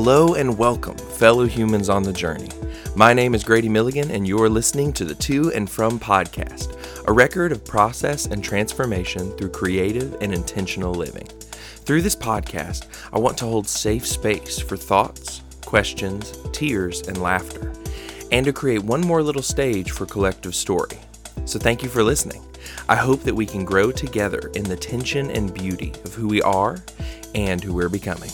Hello and welcome, fellow humans on the journey. My name is Grady Milligan, and you're listening to the To and From podcast, a record of process and transformation through creative and intentional living. Through this podcast, I want to hold safe space for thoughts, questions, tears, and laughter, and to create one more little stage for collective story. So thank you for listening. I hope that we can grow together in the tension and beauty of who we are and who we're becoming.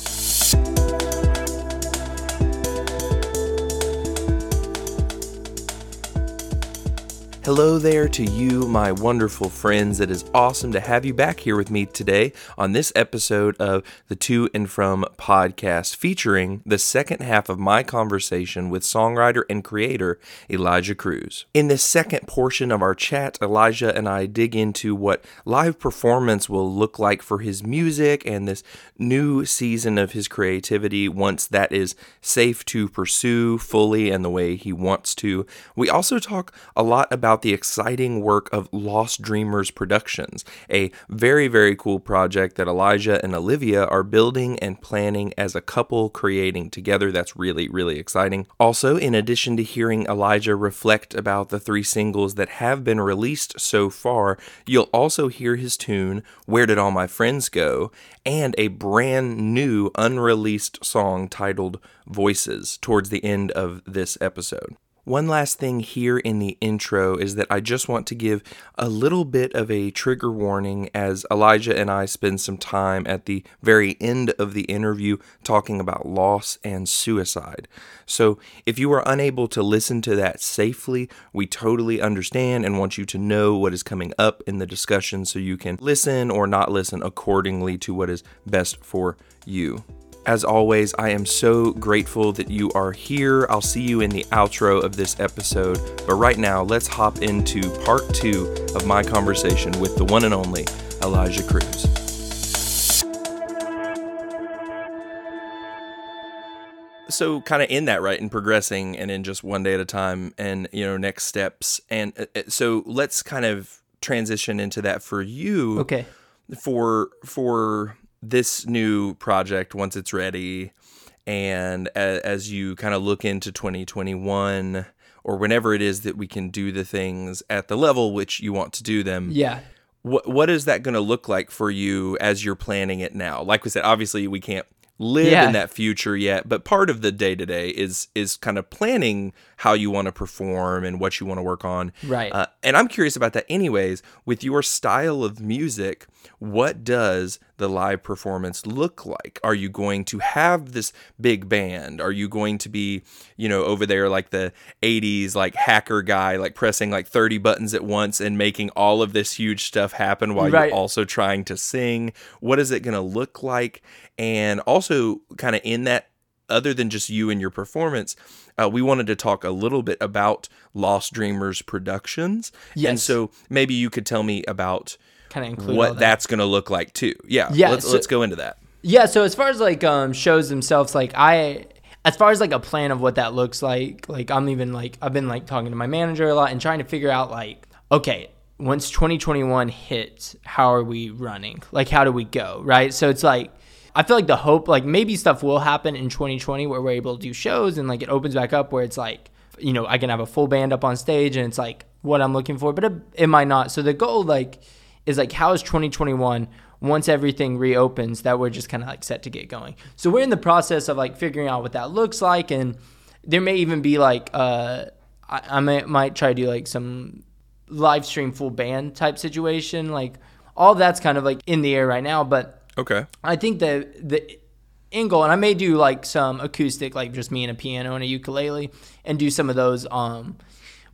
Hello there to you, my wonderful friends. It is awesome to have you back here with me today on this episode of the To and From podcast, featuring the second half of my conversation with songwriter and creator Elijah Cruz. In this second portion of our chat, Elijah and I dig into what live performance will look like for his music and this new season of his creativity once that is safe to pursue fully and the way he wants to. We also talk a lot about the exciting work of Lost Dreamers Productions, a very, very cool project that Elijah and Olivia are building and planning as a couple creating together. That's really, really exciting. Also, in addition to hearing Elijah reflect about the three singles that have been released so far, you'll also hear his tune, Where Did All My Friends Go? and a brand new unreleased song titled Voices towards the end of this episode. One last thing here in the intro is that I just want to give a little bit of a trigger warning as Elijah and I spend some time at the very end of the interview talking about loss and suicide. So, if you are unable to listen to that safely, we totally understand and want you to know what is coming up in the discussion so you can listen or not listen accordingly to what is best for you. As always, I am so grateful that you are here. I'll see you in the outro of this episode. But right now, let's hop into part two of my conversation with the one and only Elijah Cruz. so kind of in that right and progressing and in just one day at a time and you know next steps and uh, uh, so let's kind of transition into that for you okay for for this new project once it's ready. And as, as you kind of look into 2021 or whenever it is that we can do the things at the level which you want to do them yeah. what what is that going to look like for you as you're planning it now? Like we said obviously we can't live Yeah. in that future yet but part of the day to day is is kind of planning how you want to perform and what you want to work on. Right. uh, and i'm curious about that anyways. With your style of music what does the live performance look like? Are you going to have this big band? Are you going to be you know over there like the 80s like hacker guy like pressing like 30 buttons at once and making all of this huge stuff happen while Right. you're also trying to sing? What is it going to look like? And also kind of in that other than just you and your performance uh, we wanted to talk a little bit about lost dreamers productions. Yes. and so maybe you could tell me about kind of include what that. that's going to look like too yeah Yeah, let's, so- let's go into that Yeah, so as far as like um shows themselves, like I as far as like a plan of what that looks like, like I'm even like I've been like talking to my manager a lot and trying to figure out like, okay, once 2021 hits, how are we running? Like how do we go? Right? So it's like I feel like the hope like maybe stuff will happen in 2020 where we're able to do shows and like it opens back up where it's like you know, I can have a full band up on stage and it's like what I'm looking for, but it, it might not. So the goal like is like how is 2021 once everything reopens that we're just kind of like set to get going? So we're in the process of like figuring out what that looks like and there may even be like uh i, I may, might try to do like some live stream full band type situation like all that's kind of like in the air right now but okay. I think the the end goal, and I may do like some acoustic, like just me and a piano and a ukulele, and do some of those um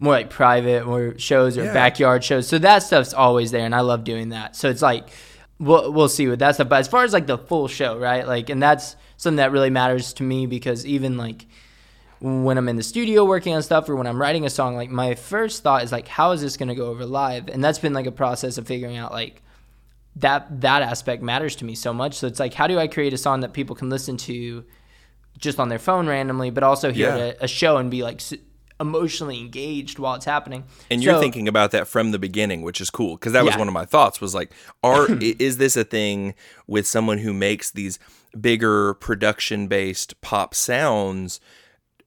more like private or shows or Yeah. backyard shows. So that stuff's always there, and I love doing that. So it's like we'll we'll see with that stuff. But as far as like the full show, right? Like, and that's something that really matters to me because even like when I'm in the studio working on stuff or when I'm writing a song, like my first thought is like, how is this going to go over live? And that's been like a process of figuring out like that that aspect matters to me so much. So it's like, how do I create a song that people can listen to just on their phone randomly, but also hear Yeah. a, a show and be like emotionally engaged while it's happening? And you're thinking about that from the beginning, which is cool because that was Yeah. one of my thoughts. Was like, are is this a thing with someone who makes these bigger production based pop sounds,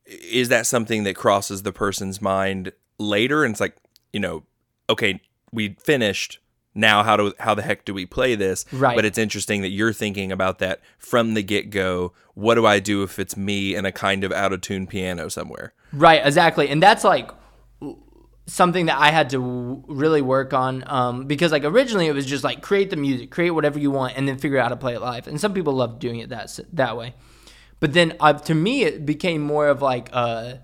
is that something that crosses the person's mind later? And it's like, you know, okay, we finished. Now, how do how the heck do we play this? Right. But it's interesting that you're thinking about that from the get go. What do I do if it's me and a kind of out of tune piano somewhere? Right, exactly. And that's like something that I had to w- really work on um, because like originally it was just like create the music, create whatever you want, and then figure out how to play it live. And some people love doing it that that way. But then uh, to me, it became more of like a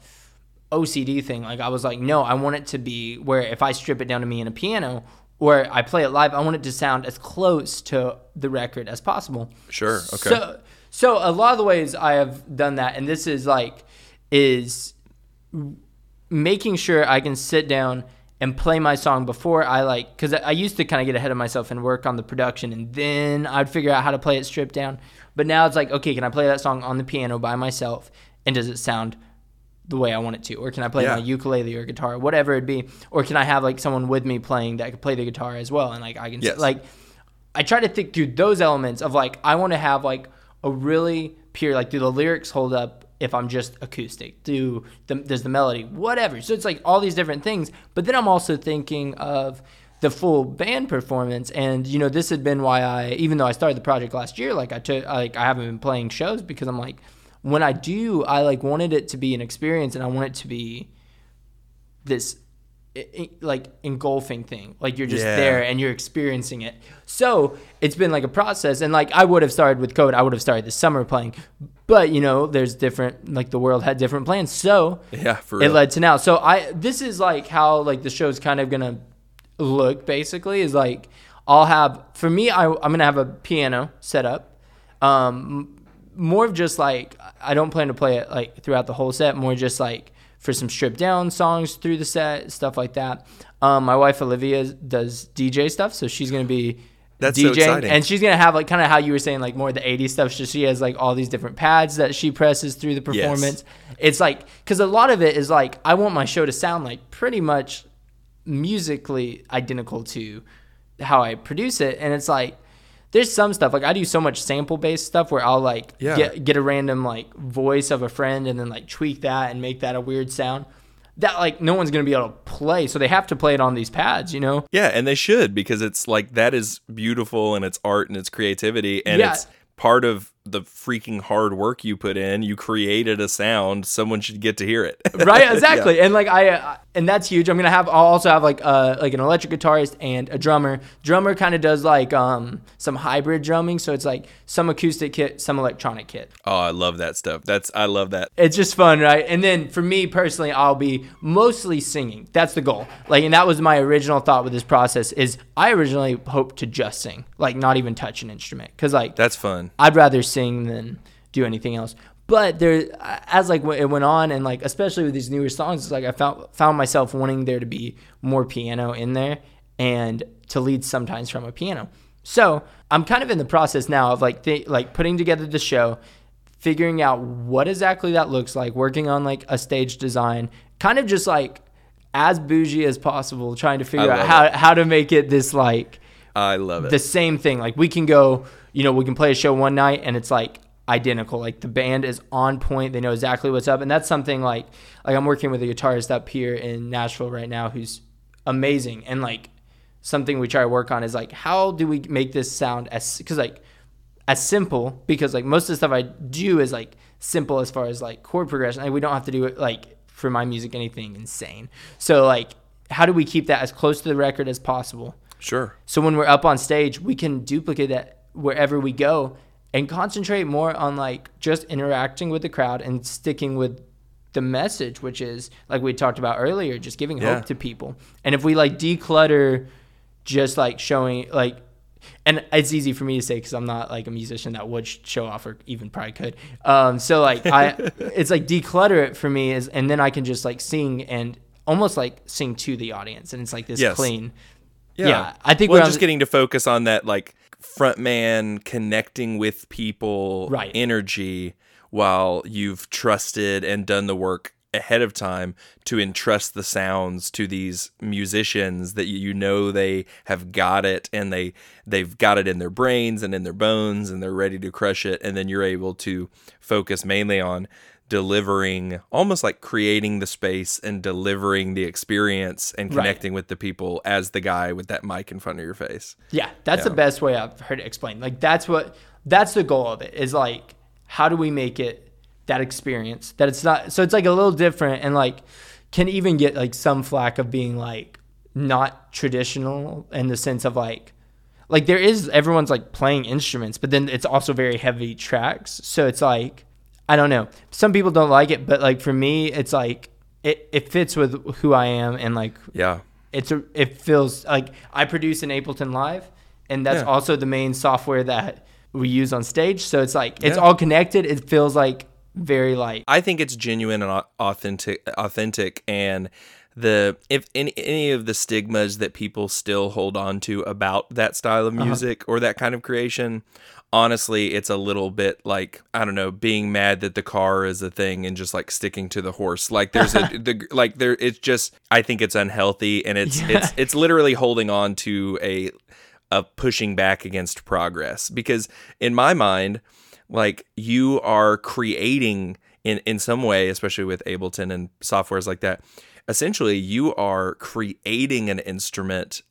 OCD thing. Like I was like, no, I want it to be where if I strip it down to me and a piano or I play it live, I want it to sound as close to the record as possible. Sure. Okay. So, so a lot of the ways I have done that, and this is like, is making sure I can sit down and play my song before I like, because I used to kind of get ahead of myself and work on the production, and then I'd figure out how to play it stripped down. But now it's like, okay, can I play that song on the piano by myself, and does it sound the way I want it to, or can I play Yeah. my ukulele or guitar, whatever it be, or can I have like someone with me playing that could play the guitar as well, and like I can Yes. like I try to think through those elements of like I want to have like a really pure like do the lyrics hold up if I'm just acoustic? Do the, does the melody whatever? So it's like all these different things. But then I'm also thinking of the full band performance, and you know this had been why I even though I started the project last year, like I took like I haven't been playing shows because I'm like when I do, I like wanted it to be an experience, and I want it to be this like engulfing thing. Like you're just Yeah. there and you're experiencing it. So it's been like a process and like i would have started with code. I would have started this summer playing. But you know there's different like the world had different plans. So Yeah, for it led to now. So i this is like how like the show's kind of gonna look basically is like i'll have for me I, i'm gonna have a piano set up. Um more of just like i don't plan to play it like throughout the whole set more just like for some stripped down songs through the set stuff like that um my wife olivia does dj stuff so she's gonna be That's so DJing, exciting. and she's gonna have like kind of how you were saying like more of the 80s stuff so she has like all these different pads that she presses through the performance. Yes. it's like because a lot of it is like i want my show to sound like pretty much musically identical to how i produce it and it's like there's some stuff like i do so much sample based stuff where i'll like Yeah. get, get a random like voice of a friend and then like tweak that and make that a weird sound that like no one's gonna be able to play so they have to play it on these pads you know Yeah, and they should because it's like that is beautiful and it's art and it's creativity and Yeah. it's part of the freaking hard work you put in. You created a sound. Someone should get to hear it. right exactly and like I uh, and that's huge i'm gonna have i'll also have like uh like an electric guitarist and a drummer drummer kind of does like um some hybrid drumming so it's like some acoustic kit some electronic kit oh, I love that stuff. That's I love that. it's just fun right and then for me personally i'll be mostly singing that's the goal like and that was my original thought with this process is i originally hoped to just sing like not even touch an instrument because like That's fun. I'd rather sing than do anything else. But there, as like it went on, and like especially with these newer songs, it's like I found found myself wanting there to be more piano in there and to lead sometimes from a piano. So I'm kind of in the process now of like th- like putting together the show, figuring out what exactly that looks like, working on like a stage design, kind of just like as bougie as possible, trying to figure out how how to make it this like I love it. the same thing. Like we can go, you know, we can play a show one night and it's like identical. Like the band is on point. They know exactly what's up. And that's something like like I'm working with a guitarist up here in Nashville right now who's amazing. And like something we try to work on is like how do we make this sound as cuz like as simple because like most of the stuff I do is like simple as far as like chord progression. Like we don't have to do it like for my music anything insane. So like how do we keep that as close to the record as possible? sure. So when we're up on stage, we can duplicate that wherever we go and concentrate more on like just interacting with the crowd and sticking with the message, which is like we talked about earlier, just giving Yeah. hope to people. And if we like declutter just like showing like and it's easy for me to say because I'm not like a musician that would show off or even probably could. Um, so like I, it's like declutter it for me is, and then I can just like sing and almost like sing to the audience, and it's like this Yes. clean. Yeah. Yeah, I think well, we're just the- getting to focus on that like front man connecting with people Right. energy while you've trusted and done the work ahead of time to entrust the sounds to these musicians that you know they have got it and they they've got it in their brains and in their bones and they're ready to crush it and then you're able to focus mainly on delivering almost like creating the space and delivering the experience and Right. connecting with the people as the guy with that mic in front of your face. Yeah, that's the best way I've heard it explained. Like that's what that's the goal of it is like how do we make it that experience that it's not so it's like a little different and like can even get like some flack of being like not traditional in the sense of like like there is everyone's like playing instruments but then it's also very heavy tracks so it's like i don't know some people don't like it but like for me it's like it, it fits with who i am and like Yeah. it's a it feels like I produce in Ableton Live, and that's Yeah. also the main software that we use on stage. So it's like it's Yeah. all connected. It feels like very like I think it's genuine and authentic, authentic, and the if any any of the stigmas that people still hold on to about that style of uh-huh. music or that kind of creation, honestly, it's a little bit like I don't know, being mad that the car is a thing and just like sticking to the horse. Like there's a the like there, it's just I think it's unhealthy and it's it's it's literally holding on to a a pushing back against progress. Because in my mind like you are creating in in some way especially with ableton and softwares like that essentially you are creating an instrument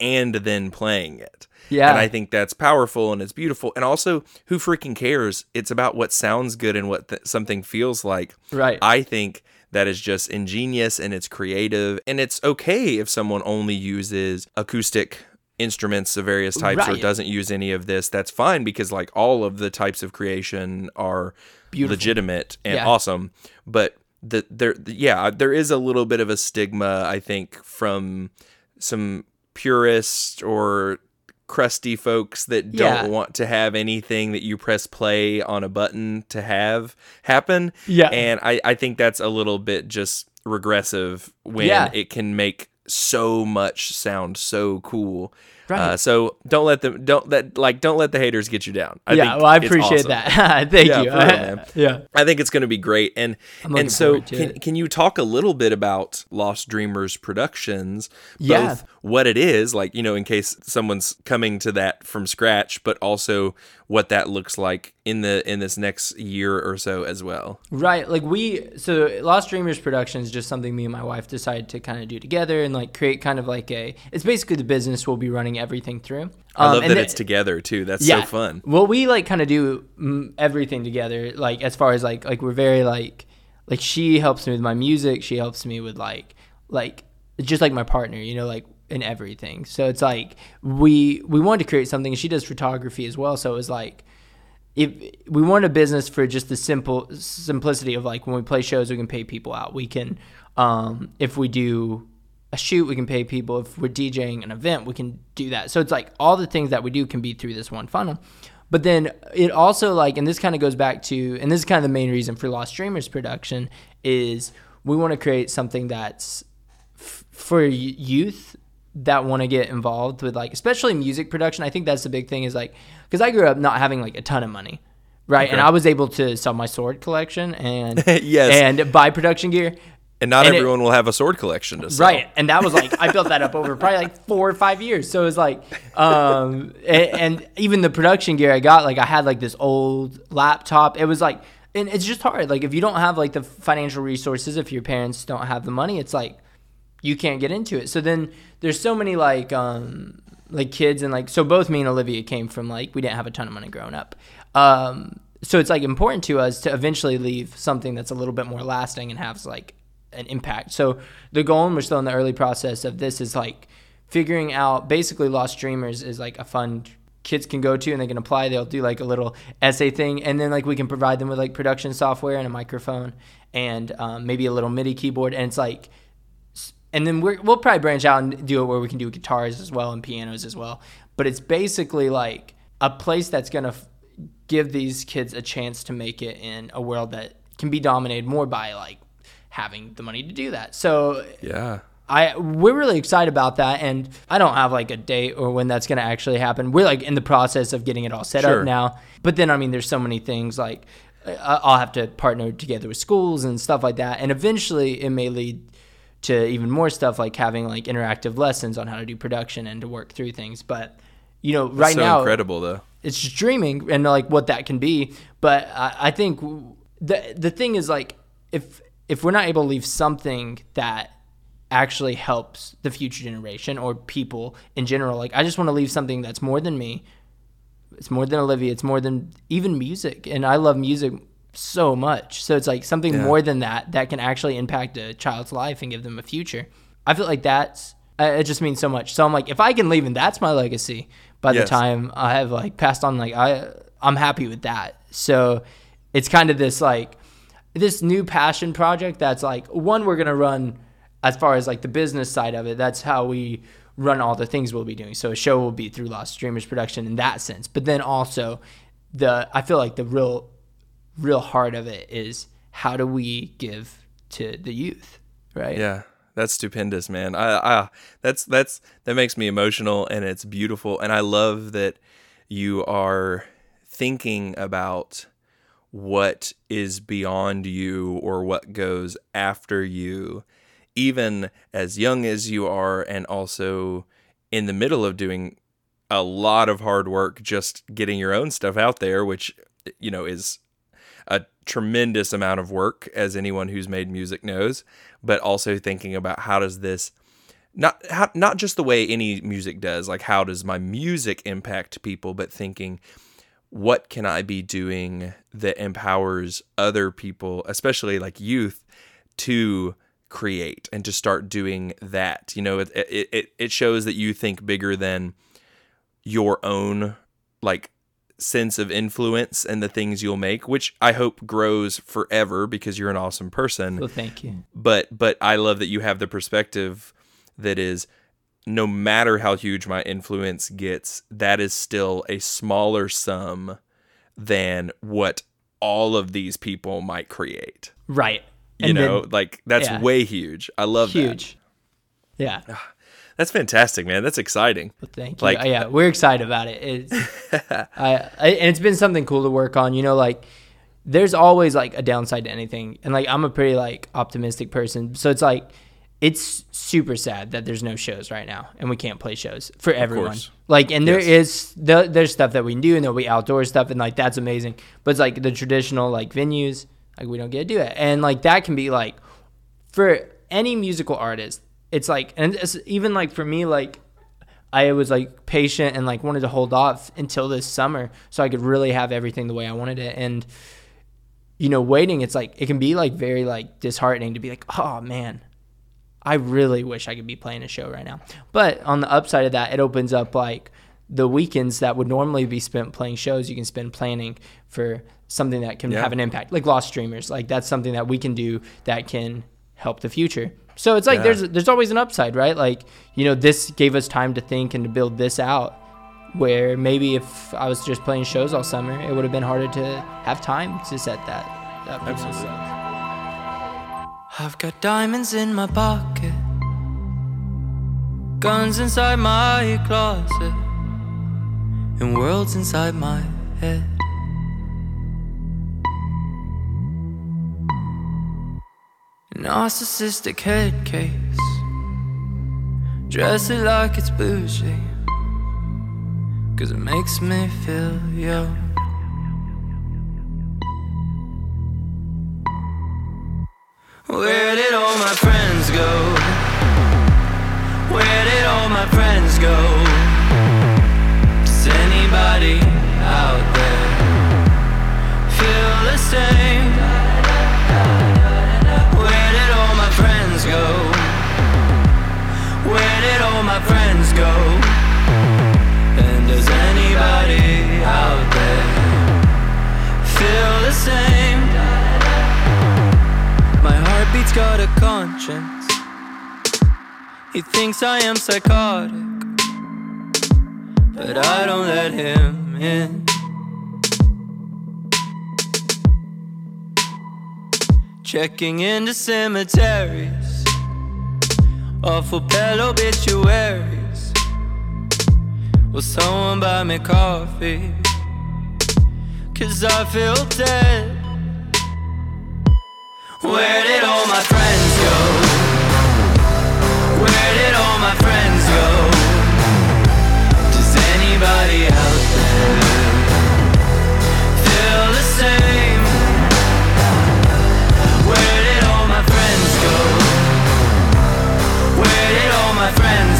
and then playing it. Yeah. and i think that's powerful and it's beautiful. And also who freaking cares? It's about what sounds good and what th- something feels like. Right. I think that is just ingenious and it's creative. And it's okay if someone only uses acoustic instruments of various types or doesn't use any of this. That's fine because like all of the types of creation are Beautiful. legitimate and Yeah. awesome but the there yeah there is a little bit of a stigma i think from some purists or crusty folks that don't Yeah. want to have anything that you press play on a button to have happen Yeah. and I, I think that's a little bit just regressive when Yeah. it can make so much sound so cool. Right. Uh, so don't let them don't let like don't let the haters get you down. I yeah. think Well, I appreciate awesome. that. Thank Yeah, you. real, yeah. I think it's going to be great. And and so can it. can you talk a little bit about Lost Dreamers Productions? Yeah. What it is, like you know, in case someone's coming to that from scratch, but also what that looks like in the in this next year or so as well. Right. Like we so Lost Dreamers Productions is just something me and my wife decided to kind of do together and like create kind of like a it's basically the business we'll be running everything through. I Um, love that the- it's together too. That's so fun. Well, we like kind of do everything together. Like as far as like like we're very like like she helps me with my music. She helps me with like like just like my partner. You know, like in everything. So it's like we we wanted to create something. She does photography as well. So it was like if we want a business for just the simple simplicity of like when we play shows we can pay people out we can um, if we do a shoot we can pay people. If we're djing an event we can do that. So it's like all the things that we do can be through this one funnel. But then it also like and this kind of goes back to and this is kind of the main reason for lost dreamers production is we want to create something that's f- for youth that want to get involved with like especially music production. I think that's the big thing is like because i grew up not having like a ton of money right? And i was able to sell my sword collection and Yes. and buy production gear And not and it- everyone will have a sword collection to sell. Right, and that was like I built that up over probably like four or five years. So it was like, um, and, and even the production gear I got, like I had like this old laptop. It was like, and it's just hard. Like if you don't have like the financial resources, if your parents don't have the money, it's like you can't get into it. So then there's so many like um like kids and like so both me and Olivia came from like we didn't have a ton of money growing up. Um so it's like important to us to eventually leave something that's a little bit more lasting and has like an impact. So the goal and we're still in the early process of this is like figuring out basically Lost Dreamers is like a fund kids can go to and they can apply. They'll do like a little essay thing and then like we can provide them with like production software and a microphone and um, maybe a little MIDI keyboard and it's like and then we're, we'll probably branch out and do it where we can do guitars as well and pianos as well. But it's basically like a place that's gonna f- give these kids a chance to make it in a world that can be dominated more by like having the money to do that. So Yeah. I we're really excited about that, and I don't have like a date or when that's gonna actually happen. We're like in the process of getting it all set Sure. up now. But then I mean, there's so many things like I'll have to partner together with schools and stuff like that. And eventually it may lead to even more stuff like having like interactive lessons on how to do production and to work through things. But you know, right so now incredible though. it's just dreaming and like what that can be. But I, I think the the thing is like if if we're not able to leave something that actually helps the future generation or people in general, like I just want to leave something that's more than me. It's more than Olivia. It's more than even music, and I love music so much. So it's like something Yeah. more than that that can actually impact a child's life and give them a future. I feel like that's it. Just means so much. So I'm like, if I can leave, and that's my legacy. By the time I have like passed on, like I I'm happy with that. So it's kind of this like this new passion project that's like one we're gonna run as far as like the business side of it. That's how we run all the things we'll be doing. So a show will be through Lost Dreamers production in that sense. But then also the I feel like the real real heart of it is how do we give to the youth, right? Yeah, that's stupendous, man. I, I that's that's that makes me emotional and it's beautiful and I love that you are thinking about what is beyond you or what goes after you even as young as you are and also in the middle of doing a lot of hard work just getting your own stuff out there which you know is a tremendous amount of work as anyone who's made music knows but also thinking about how does this not how, not just the way any music does like how does my music impact people but thinking what can i be doing that empowers other people especially like youth to create and to start doing that you know it it, it, shows that you think bigger than your own like sense of influence and the things you'll make which i hope grows forever because you're an awesome person Well, thank you. but but I love that you have the perspective that is no matter how huge my influence gets, that is still a smaller sum than what all of these people might create. Right. You And then- know, like that's yeah. way huge. I love that. huge. Yeah. Ah, that's fantastic, man. That's exciting. Well, thank you. Like- yeah, we're excited about it. It's, I, I, and it's been something cool to work on. You know, like there's always like a downside to anything, and like I'm a pretty like optimistic person, so it's like it's super sad that there's no shows right now and we can't play shows for everyone. Like, and there Yes. is the, there's stuff that we can do, and there'll be outdoor stuff, and like that's amazing. But it's like the traditional like venues, like we don't get to do it, and like that can be like for any musical artist, it's like, and it's even like for me, like I was like patient and like wanted to hold off until this summer so I could really have everything the way I wanted it. And you know, waiting, it's like it can be like very like disheartening to be like, oh man, I really wish I could be playing a show right now. But on the upside of that, it opens up like the weekends that would normally be spent playing shows, you can spend planning for something that can Yeah. have an impact, like lost dreamers. Like that's something that we can do that can help the future. So it's like Yeah. there's there's always an upside, right? Like you know, this gave us time to think and to build this out. Where maybe if I was just playing shows all summer, it would have been harder to have time to set that know, Absolutely. I've got diamonds in my pocket, guns inside my closet, and worlds inside my head. Narcissistic head case, dress it like it's bougie, cause it makes me feel young. Where did all my friends go? Where did all my friends go? Does anybody out there feel the same? Where did all my friends go? Where did all my friends go? And does anybody out there feel the same? Heartbeat's got a conscience. He thinks I am psychotic, but I don't let him in. Checking into cemeteries, awful pale obituaries. Will someone buy me coffee? Cause I feel dead. Where did all my friends go? Where did all my friends go? Does anybody feel the same? Where did all my friends go? Where did all my friends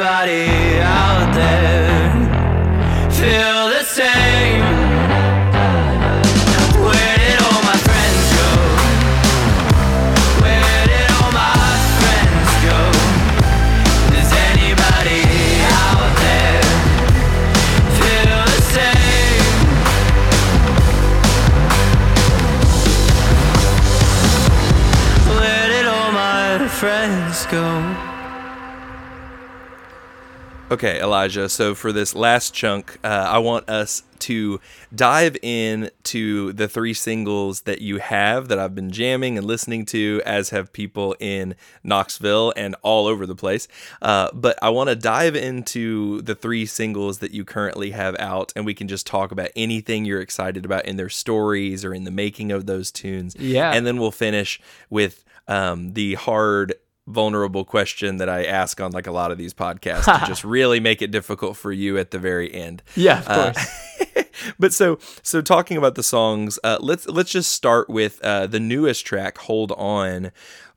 anybody Okay, Elijah. So for this last chunk, uh, I want us to dive in to the three singles that you have that I've been jamming and listening to, as have people in Knoxville and all over the place. Uh, but I want to dive into the three singles that you currently have out, and we can just talk about anything you're excited about in their stories or in the making of those tunes. Yeah. And then we'll finish with um, the hard vulnerable question that I ask on like a lot of these podcasts to just really make it difficult for you at the very end. Yeah, of Uh, course. but so so talking about the songs, uh, let's let's just start with uh, the newest track, "Hold On."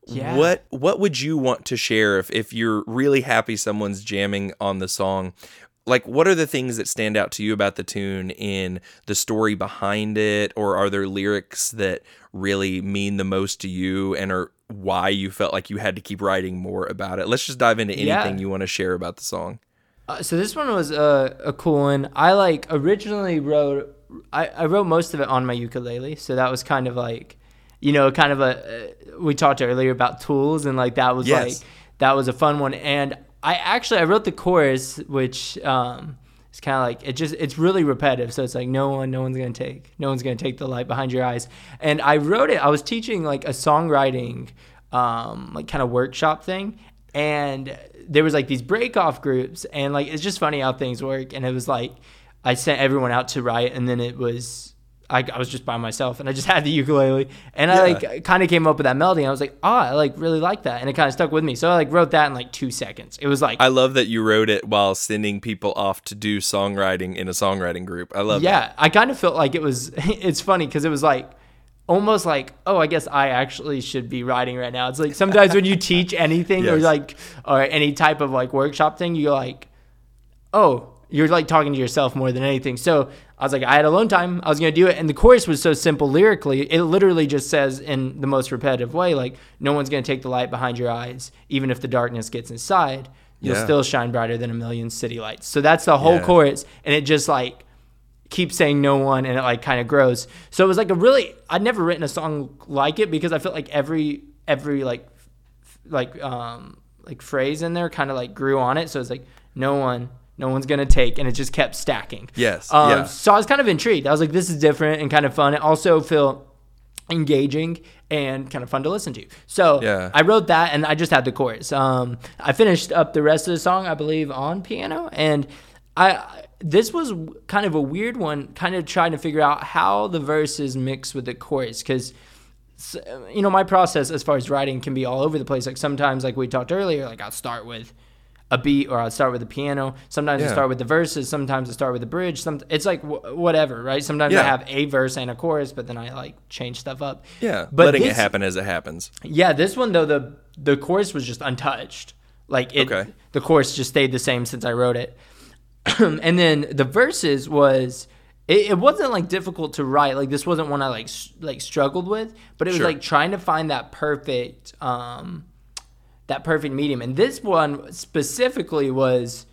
Yeah. What what would you want to share if if you're really happy someone's jamming on the song? Like, what are the things that stand out to you about the tune in the story behind it, or are there lyrics that really mean the most to you and are why you felt like you had to keep writing more about it? Let's just dive into anything Yeah. you want to share about the song. Uh, so this one was a, a cool one. I like originally wrote I, I wrote most of it on my ukulele, so that was kind of like you know kind of a uh, we talked earlier about tools and like that was Yes. like that was a fun one and I actually I wrote the chorus which um it's kind of like it just it's really repetitive. So it's like no one no one's gonna take no one's gonna take the light behind your eyes. And I wrote it I was teaching like a songwriting um like kind of workshop thing. And there was like these break off groups. And like it's just funny how things work. And it was like i sent everyone out to write. And then it was I, I was just by myself and i just had the ukulele and i like kind of came up with that melody and i was like oh i like really like that and it kind of stuck with me so i like wrote that in like two seconds it was like I love that you wrote it while sending people off to do songwriting in a songwriting group. I love that. yeah i kind of felt like it was it's funny because it was like almost like oh i guess i actually should be writing right now it's like sometimes when you teach anything or like or any type of like workshop thing you're like oh you're like talking to yourself more than anything. So i was like i had alone time. I was going to do it. And the chorus was so simple lyrically it literally just says in the most repetitive way like no one's going to take the light behind your eyes. Even if the darkness gets inside you'll Yeah. still shine brighter than a million city lights. So that's the whole Yeah. chorus and it just like keeps saying no one and it like kind of grows. So it was like a really i'd never written a song like it because i felt like every every like f- like um like phrase in there kind of like grew on it. So it's like no one no one's gonna take and it just kept stacking. Yes, um, yeah. so i was kind of intrigued. I was like this is different and kind of fun. It also felt engaging and kind of fun to listen to. So Yeah. i wrote that and i just had the chorus. Um i finished up the rest of the song i believe on piano and i this was kind of a weird one kind of trying to figure out how the verses mix with the chorus because you know my process as far as writing can be all over the place. Like sometimes like we talked earlier like i'll start with a beat or i'll start with the piano sometimes i Yeah. start with the verses sometimes i start with the bridge some it's like wh- whatever right sometimes i have a verse and a chorus but then i like change stuff up Yeah, but letting it this- happen as it happens. yeah this one though the the chorus was just untouched like it Okay. the chorus just stayed the same since i wrote it and then the verses was it, it wasn't like difficult to write. Like this wasn't one I like like struggled with, but it was Sure. like trying to find that perfect um that perfect medium. And this one specifically was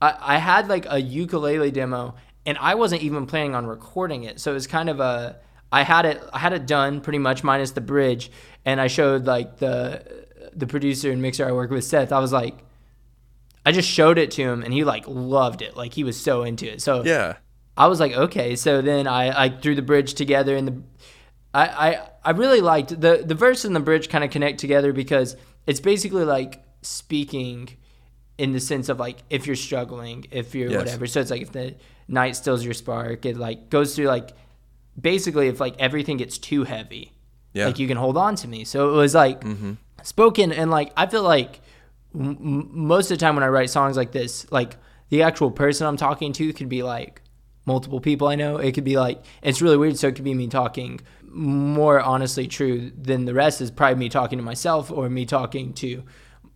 I, I had like a ukulele demo and I wasn't even planning on recording it. So it was kind of a I had it I had it done pretty much minus the bridge and I showed like the the producer and mixer I work with Seth. I was like I just showed it to him and he like loved it. Like he was so into it. So Yeah. I was like, okay. So then I, I threw the bridge together, and the I, I I really liked the the verse and the bridge kind of connect together because it's basically like speaking in the sense of like if you're struggling, if you're Yes. whatever. So it's like if the night steals your spark, it like goes through like basically if like everything gets too heavy, Yeah. like you can hold on to me. So it was like mm-hmm. spoken and like I feel like m- most of the time when I write songs like this, like the actual person I'm talking to could be like multiple people I know. It could be like it's really weird. So it could be me talking more honestly true than the rest is probably me talking to myself or me talking to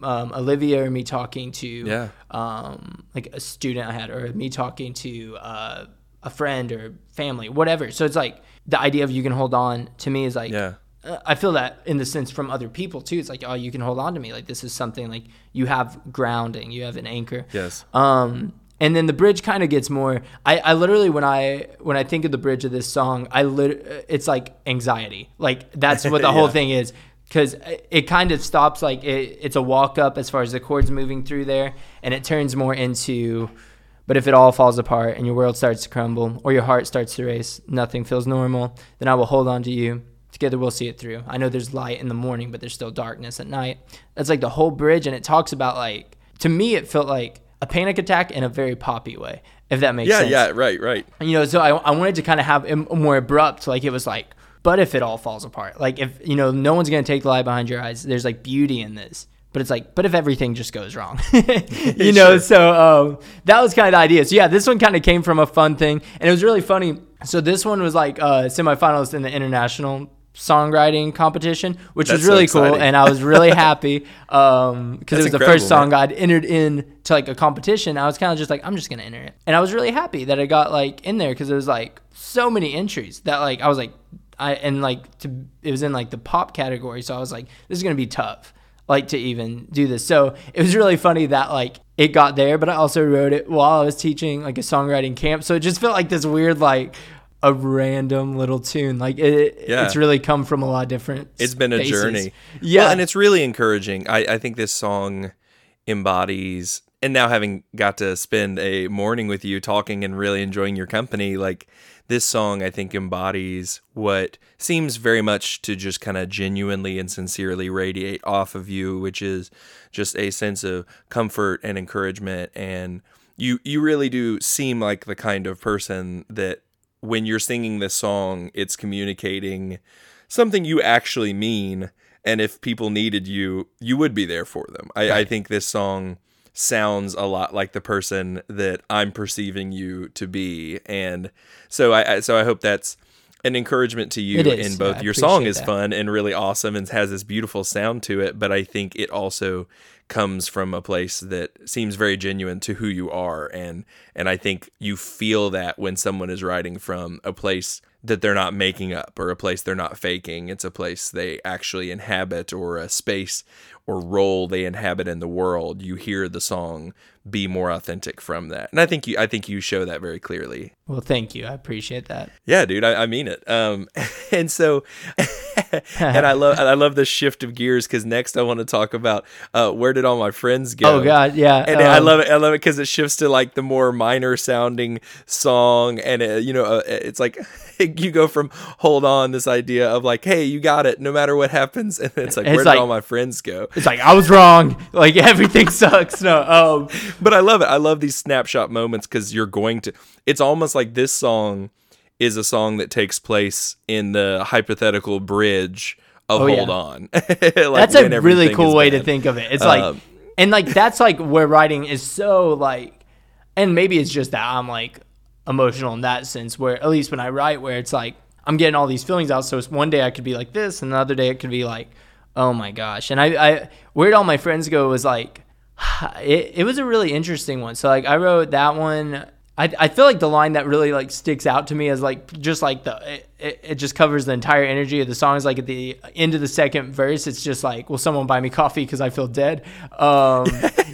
um, Olivia or me talking to Yeah. um, like a student I had or me talking to uh, a friend or family, whatever. So it's like the idea of you can hold on to me is like Yeah. uh, I feel that in the sense from other people too. It's like, oh, you can hold on to me. Like this is something like you have grounding, you have an anchor. Yes. Um, and then the bridge kind of gets more. I, I literally when I when I think of the bridge of this song, I lit, it's like anxiety. Like that's what the whole thing is. Because it kind of stops like it, it's a walk up as far as the chords moving through there, and it turns more into. But if it all falls apart and your world starts to crumble or your heart starts to race, nothing feels normal, then I will hold on to you. Together we'll see it through. I know there's light in the morning, but there's still darkness at night. That's like the whole bridge, and it talks about like to me it felt like a panic attack in a very poppy way, if that makes Yeah. sense. Yeah. Yeah, right. Right. You know, so I, I wanted to kind of have it more abrupt, like it was like, but if it all falls apart, like if you know, no one's gonna take the lie behind your eyes. There's like beauty in this, but it's like, but if everything just goes wrong, you know. Sure. So um, that was kind of the idea. So yeah, this one kind of came from a fun thing, and it was really funny. So this one was like uh, semifinalist in the international songwriting competition, which That's was so really cool, and I was really happy um, because it was the first song man. I'd entered in to like a competition. I was kind of just like, I'm just gonna enter it, and I was really happy that I got like in there because there was like so many entries that like I was like, I and like to it was in like the pop category, so I was like, this is gonna be tough, like to even do this. So it was really funny that like it got there, but I also wrote it while I was teaching like a songwriting camp, so it just felt like this weird like. A random little tune, like it, Yeah. it's really come from a lot of different. It's been a spaces. journey. yeah, Well, and it's really encouraging. I, I think this song embodies, and now having got to spend a morning with you talking and really enjoying your company, like this song, I think embodies what seems very much to just kind of genuinely and sincerely radiate off of you, which is just a sense of comfort and encouragement. And you, you really do seem like the kind of person that when you're singing this song, it's communicating something you actually mean. And if people needed you, you would be there for them. I, I think this song sounds a lot like the person that I'm perceiving you to be. And so I, I so I hope that's an encouragement to you It is. in both Yeah, your song is that. fun and really awesome and has this beautiful sound to it, but I think it also comes from a place that seems very genuine to who you are. And and I think you feel that when someone is writing from a place that they're not making up or a place they're not faking it's a place they actually inhabit or a space or role they inhabit in the world you hear the song be more authentic from that and I think you I think you show that very clearly well, thank you. I appreciate that. yeah, dude, I, I mean it. Um, and so, and I love, I love the shift of gears because next I want to talk about uh, where did all my friends go? Oh God, yeah. And I um, love it. I love it because it shifts to like the more minor sounding song, and uh, you know, uh, it's like you go from "Hold On," this idea of like, "Hey, you got it, no matter what happens," and it's like, It's "Where like- did all my friends go?" It's like I was wrong. Like everything sucks. No. Um. but I love it. I love these snapshot moments because you're going to. It's almost like this song is a song that takes place in the hypothetical bridge of Oh, yeah. Hold On. Like that's a really cool way to think of it. It's like, Um, and like that's like where writing is so like, and maybe it's just that I'm like emotional in that sense. Where at least when I write, where it's like I'm getting all these feelings out. So it's one day I could be like this, and the other day it could be like, oh my gosh. And I, I where'd all my friends go was like, it, it was a really interesting one. So like I wrote that one. I, I feel like the line that really like sticks out to me is like just like the it, it, just covers the entire energy of the song is like at the end of the second verse it's just like will someone buy me coffee because I feel dead um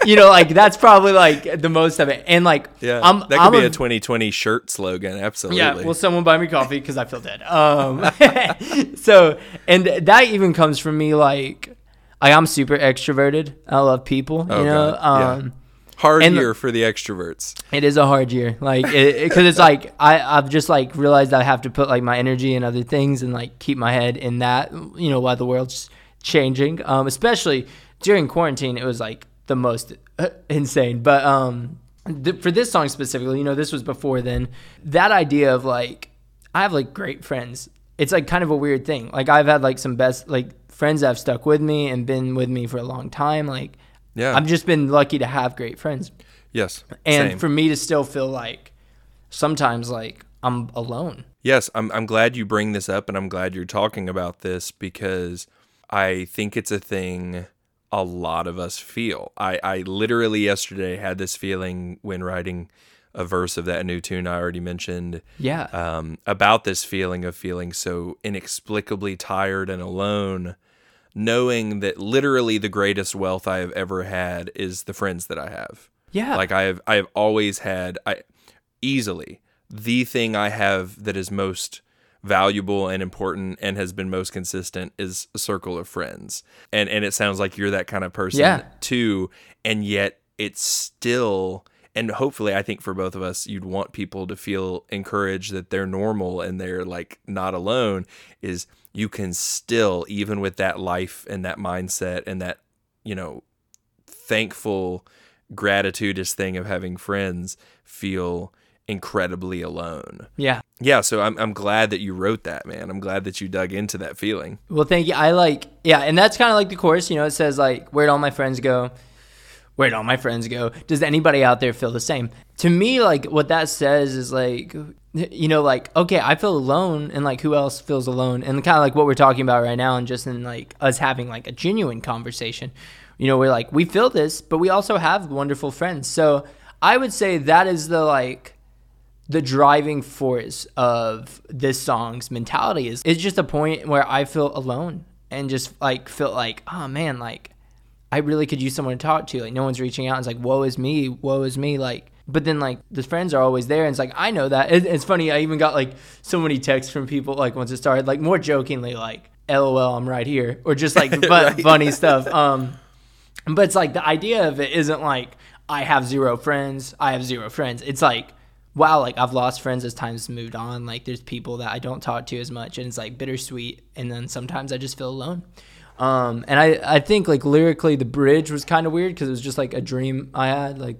you know like that's probably like the most of it and like Yeah, I'm, that could I'm be a, a 2020 shirt slogan. Absolutely. yeah, will someone buy me coffee because I feel dead? Um, so and that even comes from me like, like I'm super extroverted. I love people, Oh, you know. God, yeah. Hard and- year for the extroverts. it is a hard year, like because it's like I I've just like realized I have to put like my energy in other things and like keep my head in that, you know, while the world's changing. Um, especially during quarantine, it was like the most uh, insane. But um, th- for this song specifically, you know, this was before then. That idea of like I have like great friends. It's like kind of a weird thing. Like I've had like some best like friends that have stuck with me and been with me for a long time. Like Yeah. I've just been lucky to have great friends yes. and Same. for me to still feel like sometimes like I'm alone. Yes, I'm I'm glad you bring this up and I'm glad you're talking about this because I think it's a thing a lot of us feel. I, I literally yesterday had this feeling when writing a verse of that new tune I already mentioned Yeah. um, about this feeling of feeling so inexplicably tired and alone, knowing that literally the greatest wealth I have ever had is the friends that I have. yeah. Like I have I have always had I easily the thing I have that is most valuable and important and has been most consistent is a circle of friends. And and it sounds like you're that kind of person Yeah. too. And yet it's still and hopefully I think for both of us you'd want people to feel encouraged that they're normal and they're like not alone is you can still even with that life and that mindset and that you know thankful gratitudinous thing of having friends feel incredibly alone. yeah. Yeah, so I'm I'm glad that you wrote that, man. I'm glad that you dug into that feeling. Well, thank you. I like yeah, and that's kind of like the chorus. You know, it says like, "Where'd all my friends go? Where'd all my friends go?" Does anybody out there feel the same? To me, like what that says is like, you know, like okay, I feel alone, and like who else feels alone? And kind of like what we're talking about right now, and just in like us having like a genuine conversation. You know, we're like we feel this, but we also have wonderful friends. So I would say that is the like the driving force of this song's mentality is it's just a point where I feel alone and just like feel like, oh man, like I really could use someone to talk to. Like no one's reaching out. It's like, woe is me, woe is me. Like, but then like the friends are always there, and it's like I know that. It, it's funny. I even got like so many texts from people like once it started, like more jokingly, like "LOL, I'm right here," or just like fun, Right. funny stuff. Um, but it's like the idea of it isn't like I have zero friends. I have zero friends. It's like wow, like I've lost friends as time's moved on. Like there's people that I don't talk to as much, and it's like bittersweet. And then sometimes I just feel alone. Um, and I I think like lyrically the bridge was kind of weird because it was just like a dream I had. Like